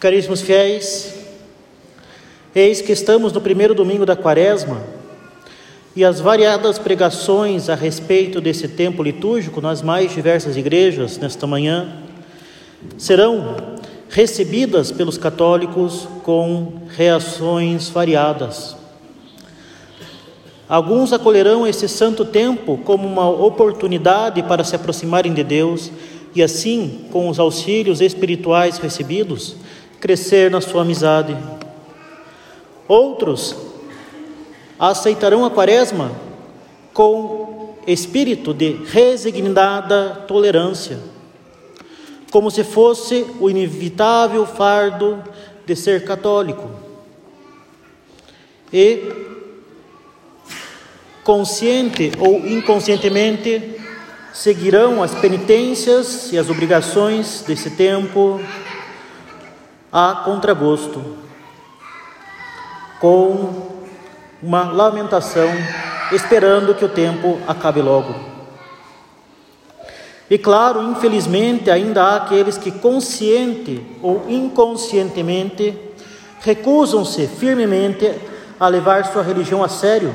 Caríssimos fiéis, eis que estamos no primeiro domingo da quaresma e as variadas pregações a respeito desse tempo litúrgico nas mais diversas igrejas nesta manhã serão recebidas pelos católicos com reações variadas. Alguns acolherão esse santo tempo como uma oportunidade para se aproximarem de Deus e, assim, com os auxílios espirituais recebidos, crescer na sua amizade. Outros aceitarão a Quaresma com espírito de resignada tolerância, como se fosse o inevitável fardo de ser católico. E consciente ou inconscientemente, seguirão as penitências e as obrigações desse tempo a contragosto, com uma lamentação, esperando que o tempo acabe logo. E claro, infelizmente, ainda há aqueles que consciente ou inconscientemente recusam-se firmemente a levar sua religião a sério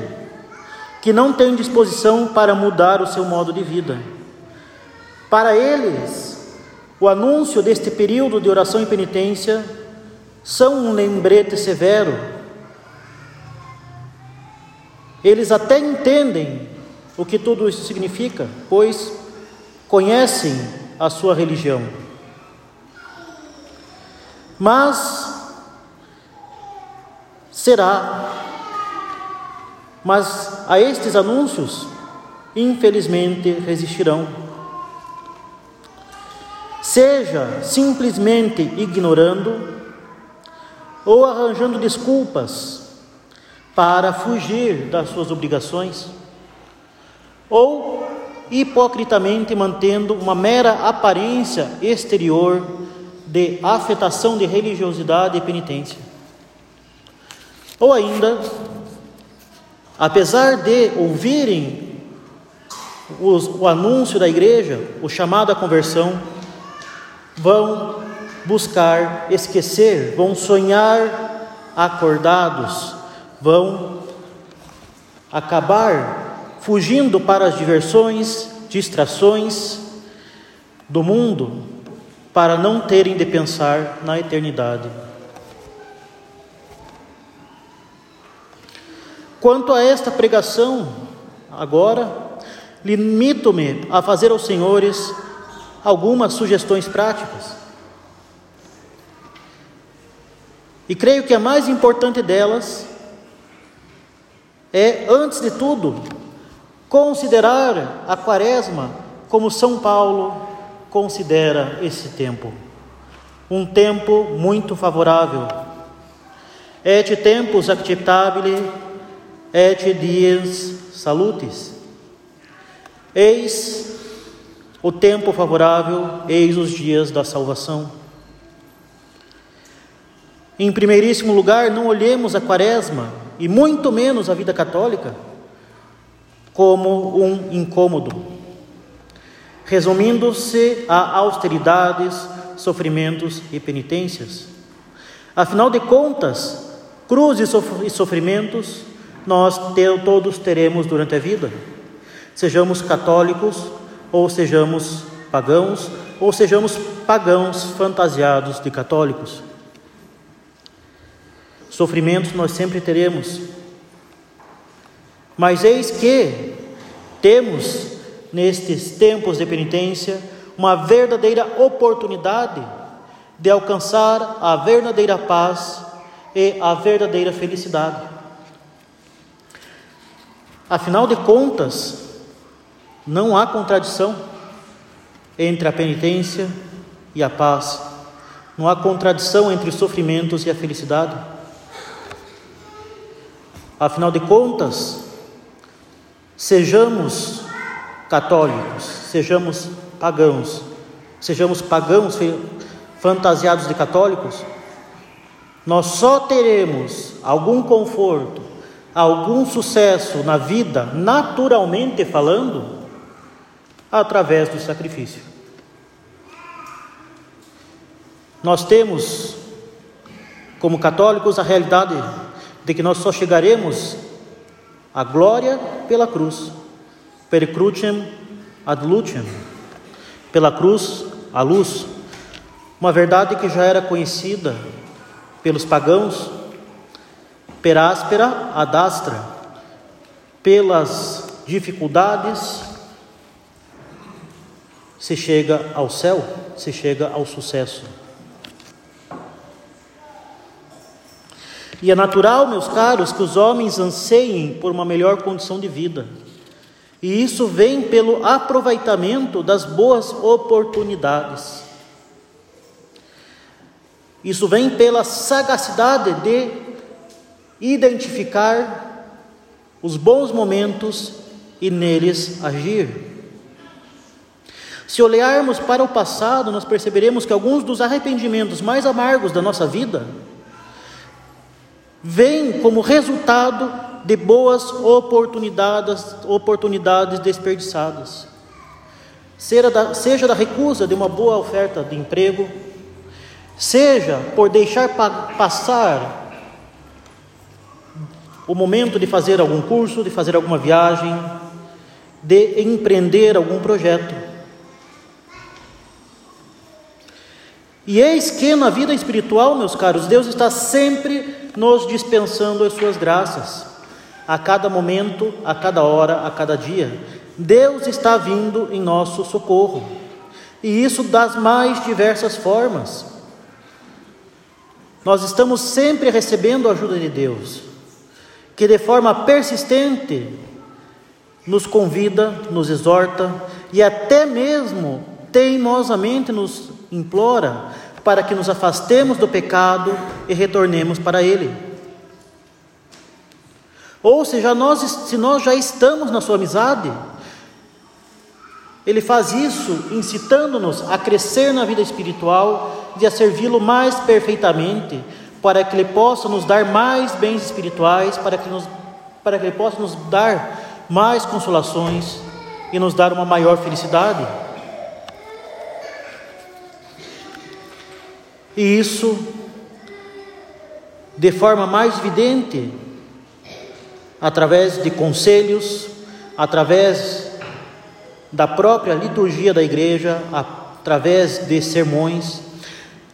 que não têm disposição para mudar o seu modo de vida. Para eles, o anúncio deste período de oração e penitência são um lembrete severo. Eles até entendem o que tudo isso significa, pois conhecem a sua religião. Mas será mas a estes anúncios, infelizmente, resistirão. Seja simplesmente ignorando ou arranjando desculpas para fugir das suas obrigações, ou hipocritamente mantendo uma mera aparência exterior de afetação de religiosidade e penitência. Ou ainda Apesar de ouvirem os, o anúncio da igreja, o chamado à conversão, vão buscar esquecer, vão sonhar acordados, vão acabar fugindo para as diversões, distrações do mundo, para não terem de pensar na eternidade. Quanto a esta pregação, agora, limito-me a fazer aos senhores algumas sugestões práticas. E creio que a mais importante delas é, antes de tudo, considerar a Quaresma como São Paulo considera esse tempo. Um tempo muito favorável. Et tempus acceptabile et dies salutis. Eis o tempo favorável, eis os dias da salvação. Em primeiríssimo lugar, não olhemos a quaresma, e muito menos a vida católica, como um incômodo, resumindo-se a austeridades, sofrimentos e penitências. Afinal de contas, cruzes e sofrimentos nós todos teremos durante a vida. Sejamos católicos ou sejamos pagãos, ou sejamos pagãos fantasiados de católicos. Sofrimentos nós sempre teremos. Mas eis que temos, nestes tempos de penitência, uma verdadeira oportunidade de alcançar a verdadeira paz e a verdadeira felicidade. Afinal de contas, não há contradição entre a penitência e a paz, não há contradição entre os sofrimentos e a felicidade. Afinal de contas, sejamos católicos, sejamos pagãos, sejamos pagãos fantasiados de católicos, nós só teremos algum conforto, algum sucesso na vida, naturalmente falando, através do sacrifício. Nós temos como católicos, a realidade de que nós só chegaremos à glória pela cruz, per crucem ad lucem, pela cruz à luz, uma verdade que já era conhecida pelos pagãos, per áspera ad astra, pelas dificuldades se chega ao céu, se chega ao sucesso. E é natural, meus caros, que os homens anseiem por uma melhor condição de vida. E isso vem pelo aproveitamento das boas oportunidades. Isso vem pela sagacidade de identificar os bons momentos e neles agir. Se olharmos para o passado, nós perceberemos que alguns dos arrependimentos mais amargos da nossa vida vêm como resultado de boas oportunidades, oportunidades desperdiçadas. Seja da, seja da recusa de uma boa oferta de emprego, seja por deixar pa passar o momento de fazer algum curso, de fazer alguma viagem, de empreender algum projeto. E eis que na vida espiritual, meus caros, Deus está sempre nos dispensando as suas graças, a cada momento, a cada hora, a cada dia. Deus está vindo em nosso socorro, e isso das mais diversas formas. Nós estamos sempre recebendo a ajuda de Deus, que de forma persistente nos convida, nos exorta e até mesmo teimosamente nos implora para que nos afastemos do pecado e retornemos para Ele. Ou seja, nós, se nós já estamos na Sua amizade, Ele faz isso incitando-nos a crescer na vida espiritual e a servi-lo mais perfeitamente, para que Ele possa nos dar mais bens espirituais, para que, nos, para que Ele possa nos dar mais consolações e nos dar uma maior felicidade. E isso, de forma mais evidente, através de conselhos, através da própria liturgia da igreja, através de sermões,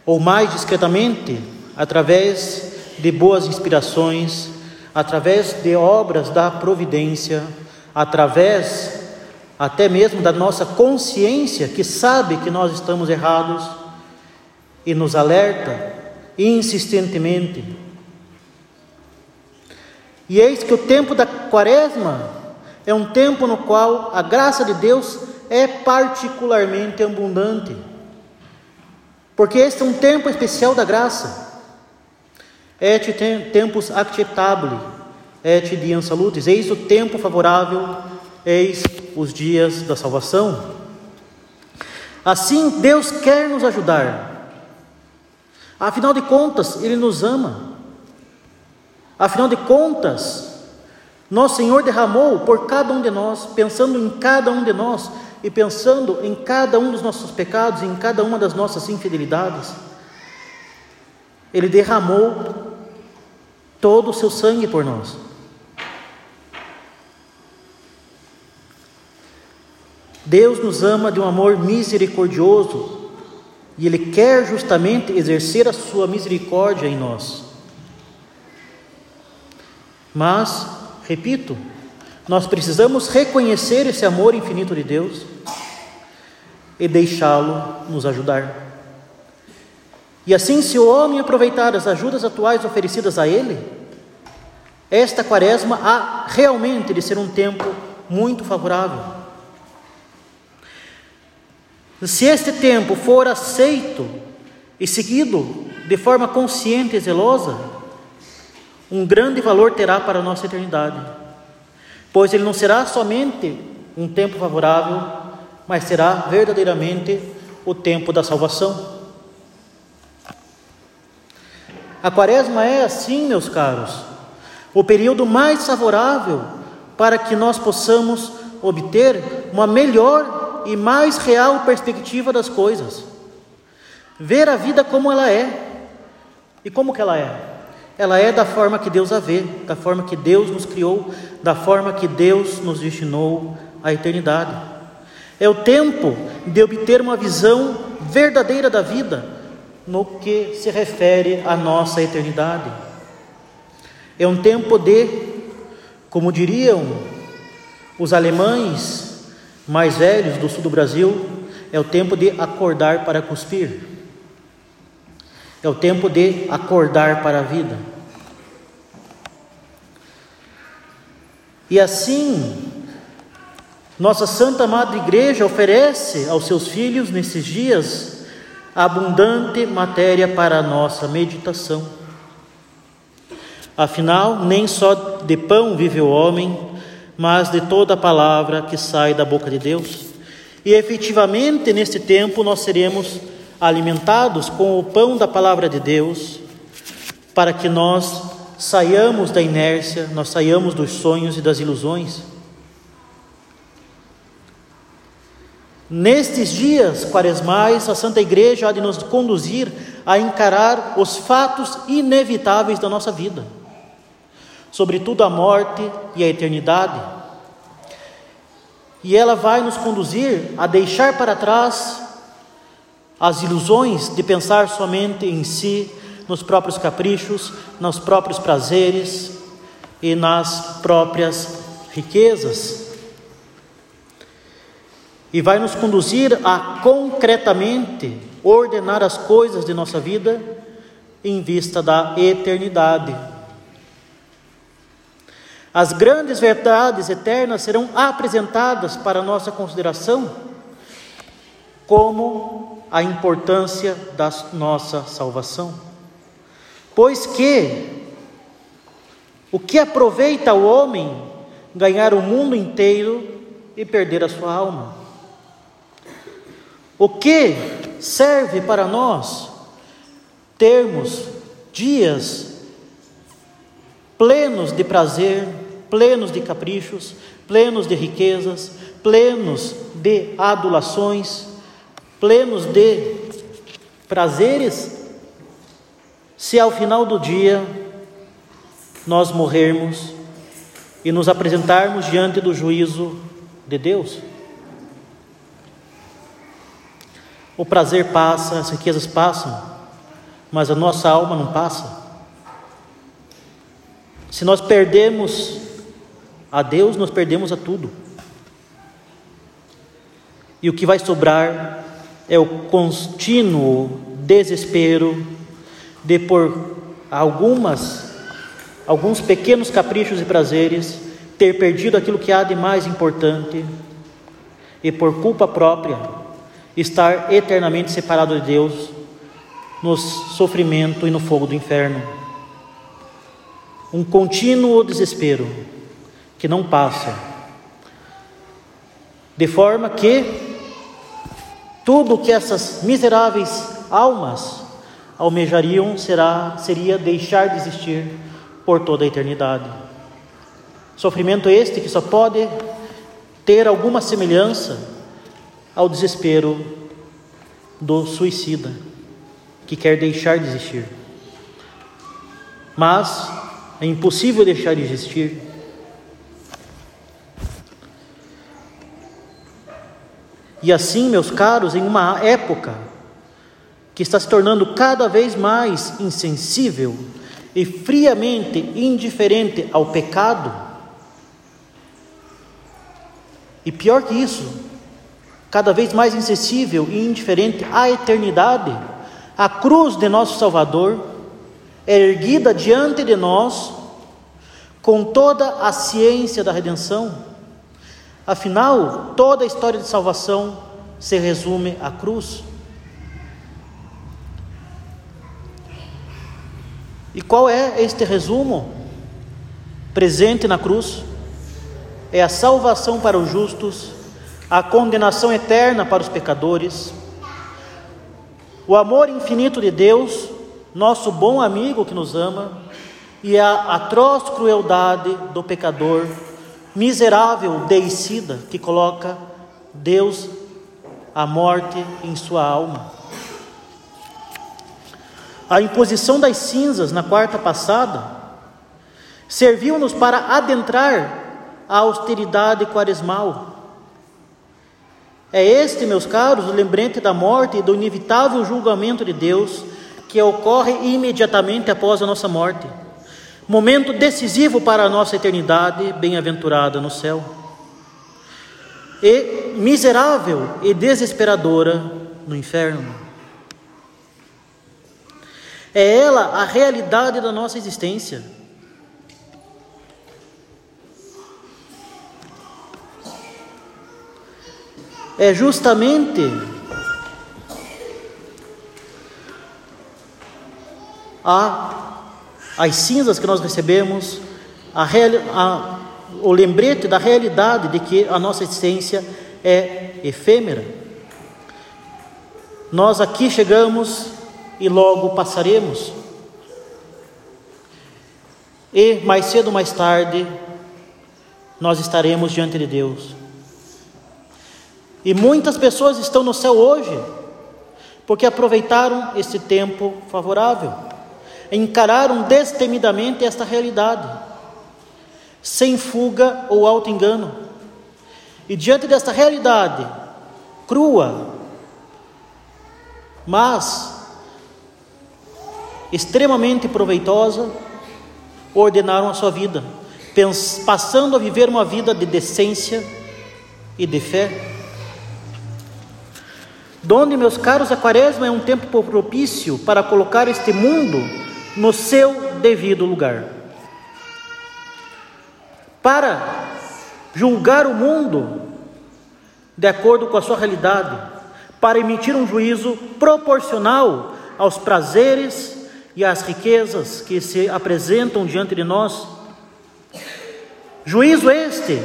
ou mais discretamente, através de boas inspirações, através de obras da providência, através até mesmo da nossa consciência que sabe que nós estamos errados e nos alerta insistentemente. E eis que o tempo da quaresma é um tempo no qual a graça de Deus é particularmente abundante. Porque este é um tempo especial da graça. Et tempus acceptabile, et diam salutis. Eis o tempo favorável, eis os dias da salvação. Assim, Deus quer nos ajudar Afinal de contas, Ele nos ama. Afinal de contas, nosso Senhor derramou por cada um de nós, pensando em cada um de nós e pensando em cada um dos nossos pecados, em cada uma das nossas infidelidades. Ele derramou todo o seu sangue por nós. Deus nos ama de um amor misericordioso, e Ele quer justamente exercer a sua misericórdia em nós. Mas, repito, nós precisamos reconhecer esse amor infinito de Deus e deixá-lo nos ajudar. E assim, se o homem aproveitar as ajudas atuais oferecidas a ele, esta quaresma há realmente de ser um tempo muito favorável. Se este tempo for aceito e seguido de forma consciente e zelosa, um grande valor terá para a nossa eternidade, pois ele não será somente um tempo favorável, mas será verdadeiramente o tempo da salvação. A quaresma é assim, meus caros, o período mais favorável para que nós possamos obter uma melhor e mais real perspectiva das coisas. Ver a vida como ela é, E como que ela é? Ela é da forma que Deus a vê, da forma que Deus nos criou, da forma que Deus nos destinou à eternidade. É o tempo de obter uma visão verdadeira da vida no que se refere à nossa eternidade. É um tempo de, como diriam os alemães mais velhos do sul do Brasil, é o tempo de acordar para cuspir. É o tempo de acordar para a vida. E assim, nossa Santa Madre Igreja oferece aos seus filhos nesses dias abundante matéria para a nossa meditação. Afinal, nem só de pão vive o homem, mas de toda a palavra que sai da boca de Deus. E efetivamente, neste tempo, nós seremos alimentados com o pão da palavra de Deus, para que nós saiamos da inércia, nós saiamos dos sonhos e das ilusões. Nestes dias quaresmais, a Santa Igreja há de nos conduzir a encarar os fatos inevitáveis da nossa vida, sobretudo a morte e a eternidade. E ela vai nos conduzir a deixar para trás as ilusões de pensar somente em si, nos próprios caprichos, nos próprios prazeres e nas próprias riquezas. E vai nos conduzir a concretamente ordenar as coisas de nossa vida em vista da eternidade. As grandes verdades eternas serão apresentadas para nossa consideração, como a importância da nossa salvação. Pois que o que aproveita o homem ganhar o mundo inteiro e perder a sua alma? O que serve para nós termos dias plenos de prazer, plenos de caprichos, plenos de riquezas, plenos de adulações, plenos de prazeres, se ao final do dia nós morrermos e nos apresentarmos diante do juízo de Deus? O prazer passa, as riquezas passam, mas a nossa alma não passa. Se nós perdemos a Deus, nós perdemos a tudo. E o que vai sobrar é o contínuo desespero de por algumas alguns pequenos caprichos e prazeres ter perdido aquilo que há de mais importante e por culpa própria estar eternamente separado de Deus no sofrimento e no fogo do inferno. Um contínuo desespero que não passa, de forma que tudo que essas miseráveis almas almejariam será seria deixar de existir por toda a eternidade. Sofrimento este que só pode ter alguma semelhança ao desespero do suicida que quer deixar de existir. Mas é impossível deixar de existir. E assim, meus caros, em uma época que está se tornando cada vez mais insensível e friamente indiferente ao pecado, e pior que isso, cada vez mais insensível e indiferente à eternidade, a cruz de nosso Salvador é erguida diante de nós com toda a ciência da redenção. Afinal, toda a história de salvação se resume à cruz. E qual é este resumo? Presente na cruz é a salvação para os justos a condenação eterna para os pecadores, o amor infinito de Deus, nosso bom amigo que nos ama, e a atroz crueldade do pecador, miserável deicida que coloca Deus a morte em sua alma. A imposição das cinzas na quarta passada serviu-nos para adentrar a austeridade quaresmal. É este, meus caros, o lembrete da morte e do inevitável julgamento de Deus que ocorre imediatamente após a nossa morte. Momento decisivo para a nossa eternidade bem-aventurada no céu. E miserável e desesperadora no inferno. É ela a realidade da nossa existência. É justamente a, as cinzas que nós recebemos, a, a, o lembrete da realidade de que a nossa existência é efêmera. Nós aqui chegamos e logo passaremos. E mais cedo ou mais tarde, nós estaremos diante de Deus. E muitas pessoas estão no céu hoje, porque aproveitaram esse tempo favorável, encararam destemidamente esta realidade, sem fuga ou auto-engano. E diante desta realidade crua, mas extremamente proveitosa, ordenaram a sua vida, passando a viver uma vida de decência e de fé. Donde, meus caros, a quaresma é um tempo propício para colocar este mundo no seu devido lugar. Para julgar o mundo de acordo com a sua realidade, para emitir um juízo proporcional aos prazeres e as riquezas que se apresentam diante de nós. Juízo este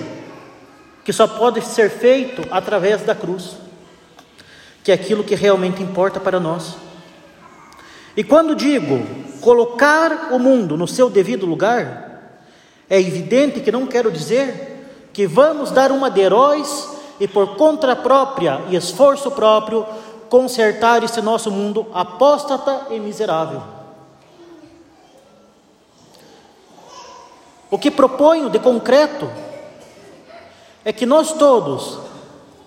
que só pode ser feito através da cruz, que é aquilo que realmente importa para nós. E quando digo colocar o mundo no seu devido lugar, é evidente que não quero dizer que vamos dar uma de heróis e por conta própria e esforço próprio consertar esse nosso mundo apóstata e miserável. O que proponho de concreto é que nós todos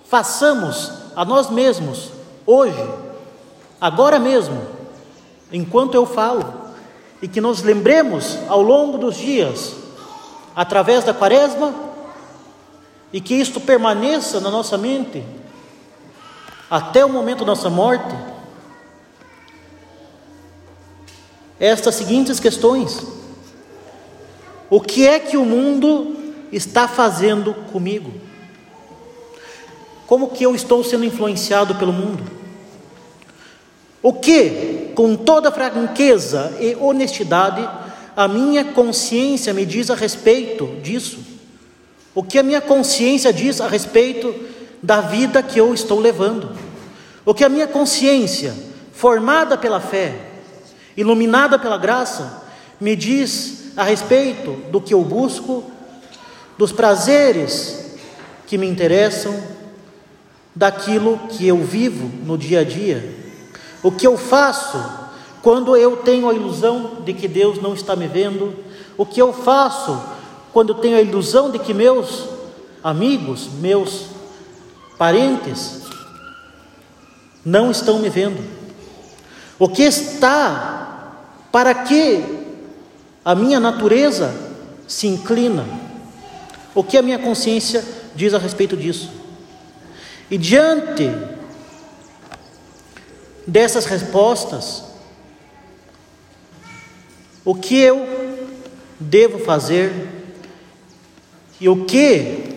façamos a nós mesmos, hoje, agora mesmo, enquanto eu falo, e que nos lembremos ao longo dos dias, através da quaresma, e que isto permaneça na nossa mente até o momento da nossa morte, estas seguintes questões. O que é que o mundo está fazendo comigo? Como que eu estou sendo influenciado pelo mundo? O que, com toda franqueza e honestidade, a minha consciência me diz a respeito disso? O que a minha consciência diz a respeito da vida que eu estou levando? O que a minha consciência, formada pela fé, iluminada pela graça, me diz a respeito do que eu busco, dos prazeres que me interessam, daquilo que eu vivo no dia a dia, o que eu faço quando eu tenho a ilusão de que Deus não está me vendo, o que eu faço quando eu tenho a ilusão de que meus amigos, meus parentes não estão me vendo. O que está, para que a minha natureza se inclina. O que a minha consciência diz a respeito disso? E diante dessas respostas, o que eu devo fazer e o que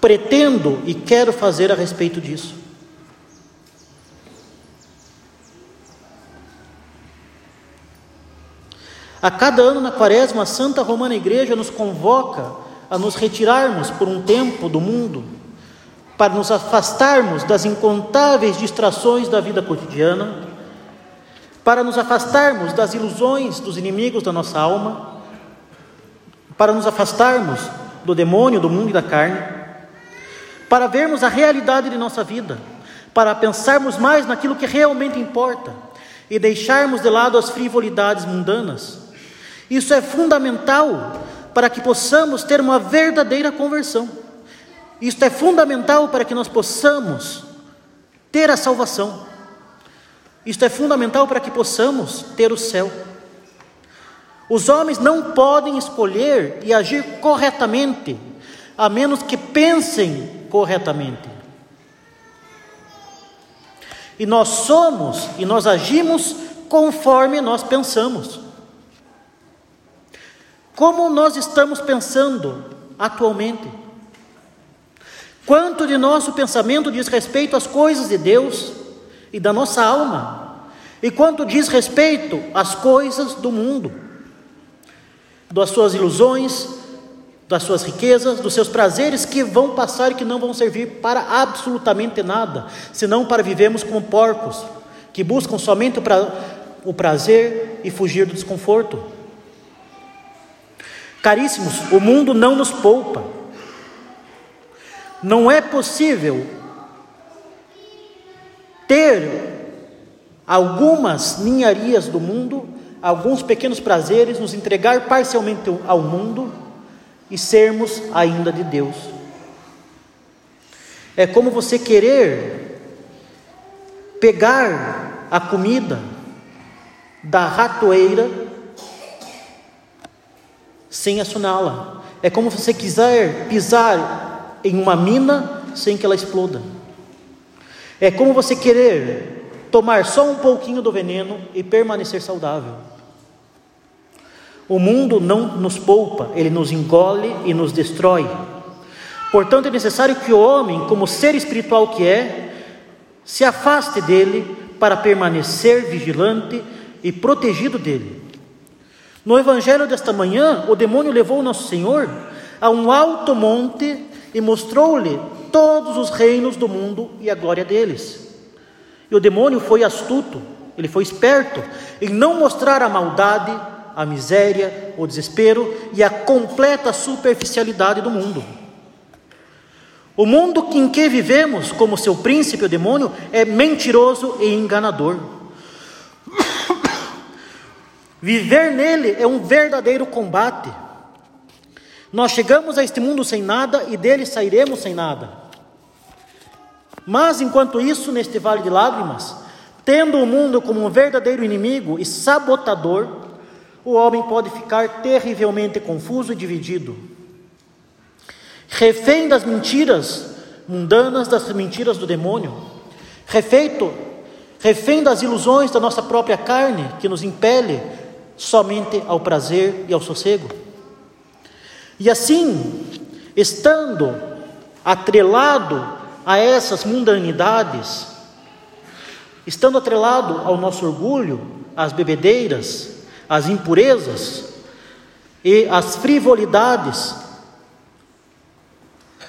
pretendo e quero fazer a respeito disso? A cada ano na quaresma, a Santa Romana Igreja nos convoca a nos retirarmos por um tempo do mundo, para nos afastarmos das incontáveis distrações da vida cotidiana, para nos afastarmos das ilusões dos inimigos da nossa alma, para nos afastarmos do demônio, do mundo e da carne, para vermos a realidade de nossa vida, para pensarmos mais naquilo que realmente importa e deixarmos de lado as frivolidades mundanas. Isso é fundamental para que possamos ter uma verdadeira conversão. Isto é fundamental para que nós possamos ter a salvação. Isto é fundamental para que possamos ter o céu. Os homens não podem escolher e agir corretamente, a menos que pensem corretamente. E nós somos e nós agimos conforme nós pensamos. Como nós estamos pensando atualmente? Quanto de nosso pensamento diz respeito às coisas de Deus e da nossa alma? E quanto diz respeito às coisas do mundo? Das suas ilusões, das suas riquezas, dos seus prazeres que vão passar e que não vão servir para absolutamente nada, senão para vivermos como porcos, que buscam somente o prazer e fugir do desconforto. Caríssimos, o mundo não nos poupa. Não é possível ter algumas ninharias do mundo, alguns pequenos prazeres, nos entregar parcialmente ao mundo e sermos ainda de Deus. É como você querer pegar a comida da ratoeira sem acioná-la. É como você quiser pisar em uma mina sem que ela exploda. É como você querer tomar só um pouquinho do veneno e permanecer saudável. O mundo não nos poupa, ele nos engole e nos destrói. Portanto, é necessário que o homem, como ser espiritual que é, se afaste dele para permanecer vigilante e protegido dele. No evangelho desta manhã, o demônio levou o nosso Senhor a um alto monte e mostrou-lhe todos os reinos do mundo e a glória deles. E o demônio foi astuto, ele foi esperto em não mostrar a maldade, a miséria, o desespero e a completa superficialidade do mundo. O mundo em que vivemos, como seu príncipe, o demônio, é mentiroso e enganador. Viver nele é um verdadeiro combate. Nós chegamos a este mundo sem nada e dele sairemos sem nada. Mas enquanto isso, neste vale de lágrimas, tendo o mundo como um verdadeiro inimigo e sabotador, o homem pode ficar terrivelmente confuso e dividido. Refém das mentiras mundanas, das mentiras do demônio, refeito, refém das ilusões da nossa própria carne que nos impele somente ao prazer e ao sossego. E assim, estando atrelado a essas mundanidades, estando atrelado ao nosso orgulho, às bebedeiras, às impurezas e às frivolidades,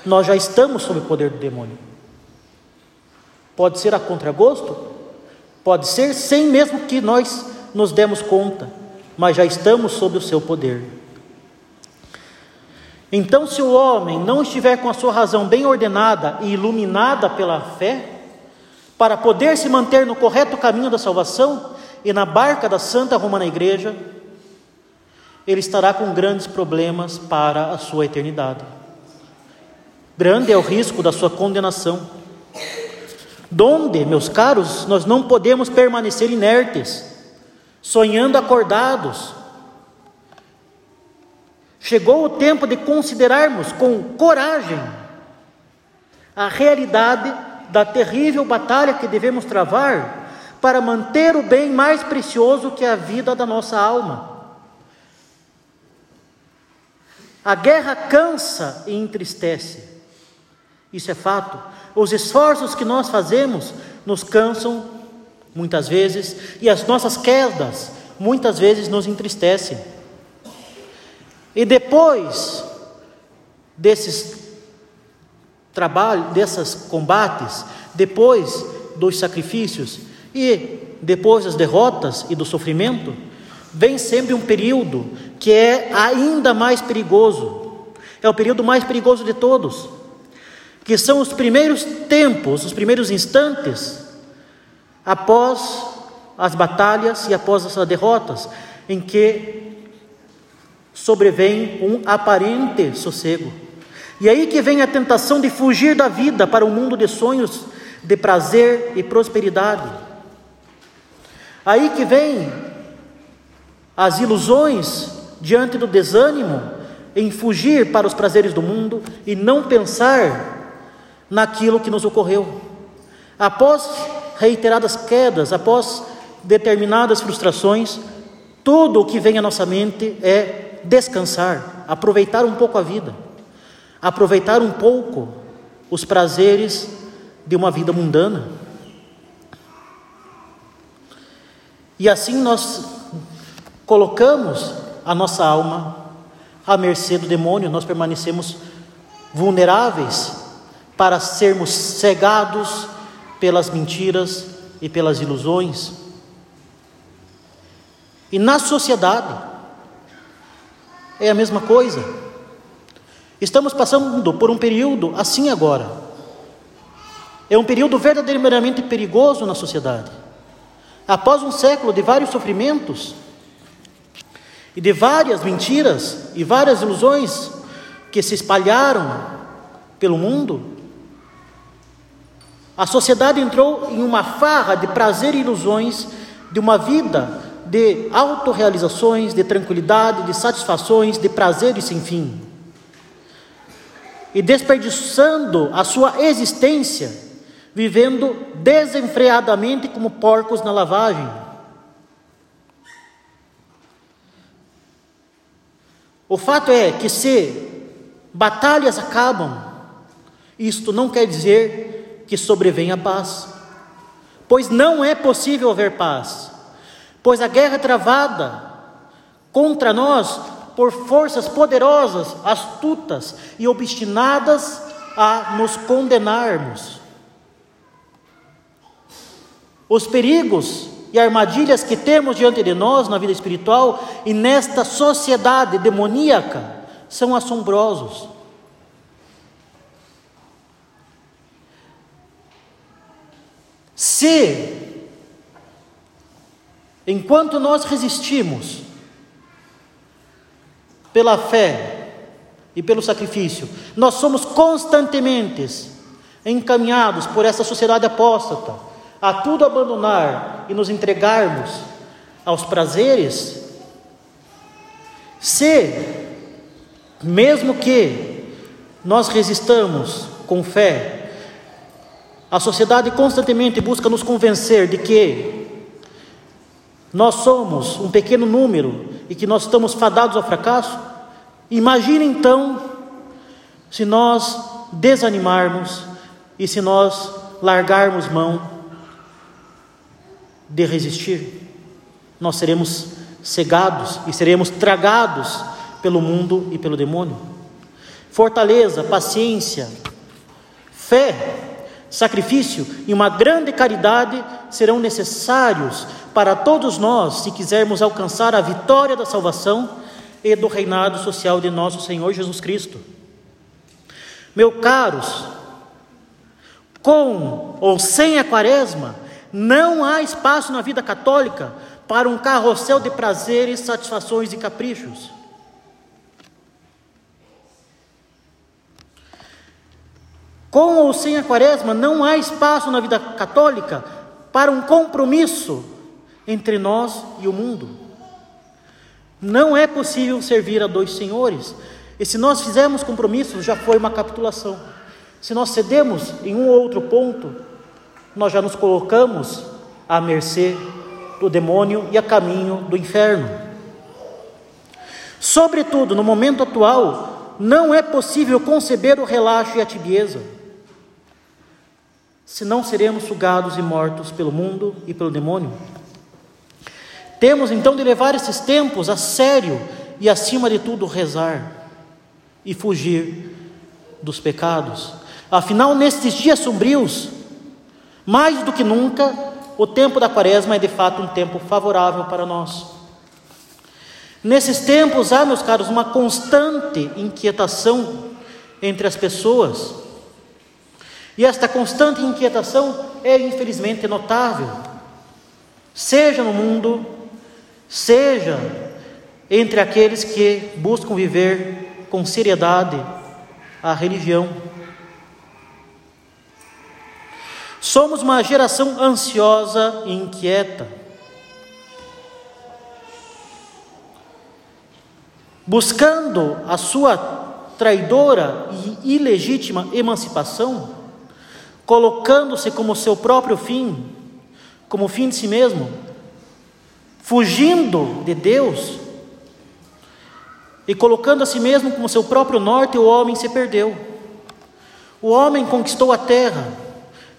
nós já estamos sob o poder do demônio. Pode ser a contragosto, pode ser sem mesmo que nós nos demos conta mas já estamos sob o seu poder. Então, se o homem não estiver com a sua razão bem ordenada e iluminada pela fé, para poder se manter no correto caminho da salvação e na barca da Santa Romana Igreja, ele estará com grandes problemas para a sua eternidade. Grande é o risco da sua condenação. Donde, meus caros, nós não podemos permanecer inertes sonhando acordados. Chegou o tempo de considerarmos com coragem a realidade da terrível batalha que devemos travar para manter o bem mais precioso que a vida da nossa alma. A guerra cansa e entristece, isso é fato. Os esforços que nós fazemos nos cansam muitas vezes, e as nossas quedas muitas vezes nos entristecem. E depois desses trabalhos, desses combates, depois dos sacrifícios e depois das derrotas e do sofrimento, vem sempre um período que é ainda mais perigoso. É o período mais perigoso de todos, que são os primeiros tempos, os primeiros instantes após as batalhas e após as derrotas, em que sobrevém um aparente sossego. E aí que vem a tentação de fugir da vida para um mundo de sonhos, de prazer e prosperidade. Aí que vem as ilusões diante do desânimo em fugir para os prazeres do mundo e não pensar naquilo que nos ocorreu. Após reiteradas quedas, após determinadas frustrações, tudo o que vem à nossa mente é descansar, aproveitar um pouco a vida, aproveitar um pouco os prazeres de uma vida mundana. E assim nós colocamos a nossa alma à mercê do demônio, nós permanecemos vulneráveis para sermos cegados pelas mentiras e pelas ilusões. E na sociedade é a mesma coisa. Estamos passando por um período assim agora. É um período verdadeiramente perigoso na sociedade. Após um século de vários sofrimentos e de várias mentiras e várias ilusões que se espalharam pelo mundo, a sociedade entrou em uma farra de prazer e ilusões de uma vida de autorrealizações, de tranquilidade, de satisfações, de prazeres sem fim. E desperdiçando a sua existência, vivendo desenfreadamente como porcos na lavagem. O fato é que se batalhas acabam, isto não quer dizer que sobrevém a paz. Pois não é possível haver paz, pois a guerra é travada contra nós por forças poderosas, astutas e obstinadas a nos condenarmos. Os perigos e armadilhas que temos diante de nós na vida espiritual e nesta sociedade demoníaca são assombrosos. Se, enquanto nós resistimos pela fé e pelo sacrifício, nós somos constantemente encaminhados por essa sociedade apóstata a tudo abandonar e nos entregarmos aos prazeres, se, mesmo que nós resistamos com fé, a sociedade constantemente busca nos convencer de que nós somos um pequeno número e que nós estamos fadados ao fracasso. Imagine então se nós desanimarmos e se nós largarmos mão de resistir. Nós seremos cegados e seremos tragados pelo mundo e pelo demônio. Fortaleza, paciência, fé sacrifício e uma grande caridade serão necessários para todos nós se quisermos alcançar a vitória da salvação e do reinado social de nosso Senhor Jesus Cristo. Meus caros, com ou sem a quaresma, não há espaço na vida católica para um carrossel de prazeres, satisfações e caprichos. Com ou sem a quaresma, não há espaço na vida católica para um compromisso entre nós e o mundo. Não é possível servir a dois senhores. E se nós fizermos compromisso, já foi uma capitulação. Se nós cedemos em um ou outro ponto, nós já nos colocamos à mercê do demônio e a caminho do inferno. Sobretudo, no momento atual, não é possível conceber o relaxo e a tibieza senão seremos sugados e mortos pelo mundo e pelo demônio. Temos então de levar esses tempos a sério e, acima de tudo, rezar e fugir dos pecados. Afinal, nestes dias sombrios, mais do que nunca, o tempo da quaresma é de fato um tempo favorável para nós. Nesses tempos há, meus caros, uma constante inquietação entre as pessoas e esta constante inquietação é infelizmente notável. seja no mundo, seja entre aqueles que buscam viver com seriedade a religião. Somos uma geração ansiosa e inquieta. Buscando a sua traidora e ilegítima emancipação, colocando-se como seu próprio fim, como fim de si mesmo, fugindo de Deus e colocando a si mesmo como seu próprio norte, o homem se perdeu. O homem conquistou a terra,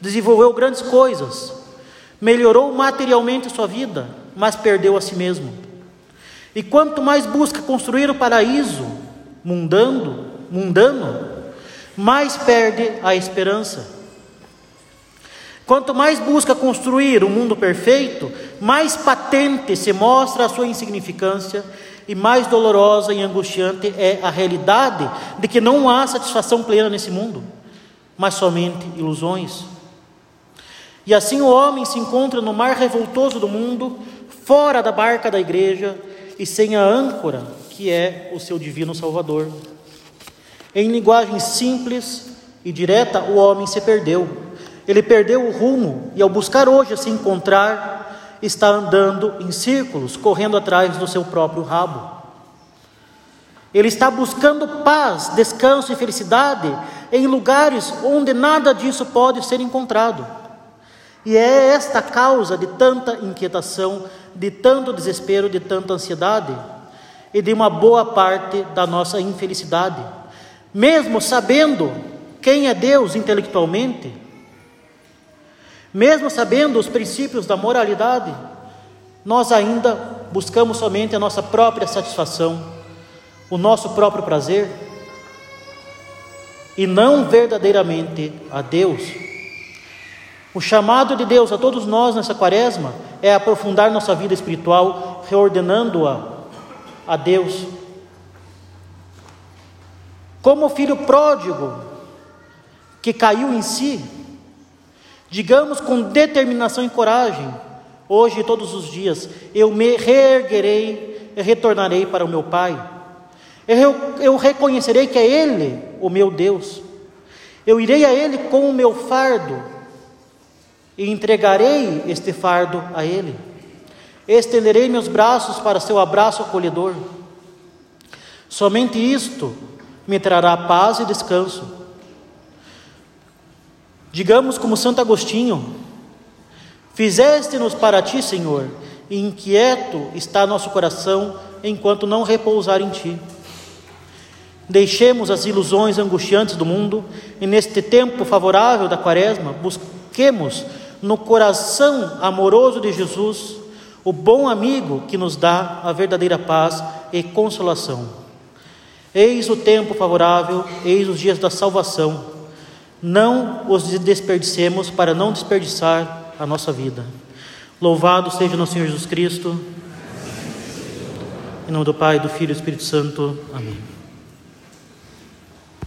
desenvolveu grandes coisas, melhorou materialmente sua vida, mas perdeu a si mesmo. E quanto mais busca construir o paraíso mundano, mundano, mais perde a esperança. Quanto mais busca construir o um mundo perfeito, mais patente se mostra a sua insignificância e mais dolorosa e angustiante é a realidade de que não há satisfação plena nesse mundo, mas somente ilusões. E assim o homem se encontra no mar revoltoso do mundo, fora da barca da igreja e sem a âncora que é o seu divino Salvador. Em linguagem simples e direta, o homem se perdeu. Ele perdeu o rumo e, ao buscar hoje se encontrar, está andando em círculos, correndo atrás do seu próprio rabo. Ele está buscando paz, descanso e felicidade em lugares onde nada disso pode ser encontrado. E é esta a causa de tanta inquietação, de tanto desespero, de tanta ansiedade e de uma boa parte da nossa infelicidade. Mesmo sabendo quem é Deus intelectualmente, mesmo sabendo os princípios da moralidade, nós ainda buscamos somente a nossa própria satisfação, o nosso próprio prazer, e não verdadeiramente a Deus. O chamado de Deus a todos nós nessa quaresma é aprofundar nossa vida espiritual, reordenando-a a Deus. Como o filho pródigo que caiu em si, digamos com determinação e coragem, hoje e todos os dias, eu me reerguerei e retornarei para o meu Pai. Eu, eu reconhecerei que é Ele o meu Deus. Eu irei a Ele com o meu fardo e entregarei este fardo a Ele. Estenderei meus braços para seu abraço acolhedor. Somente isto me trará paz e descanso. Digamos como Santo Agostinho: Fizeste-nos para ti, Senhor, e inquieto está nosso coração enquanto não repousar em ti. Deixemos as ilusões angustiantes do mundo e neste tempo favorável da quaresma busquemos no coração amoroso de Jesus, o bom amigo que nos dá a verdadeira paz e consolação. Eis o tempo favorável, eis os dias da salvação. Não os desperdicemos para não desperdiçar a nossa vida. Louvado seja nosso Senhor Jesus Cristo. Em nome do Pai, do Filho e do Espírito Santo. Amém.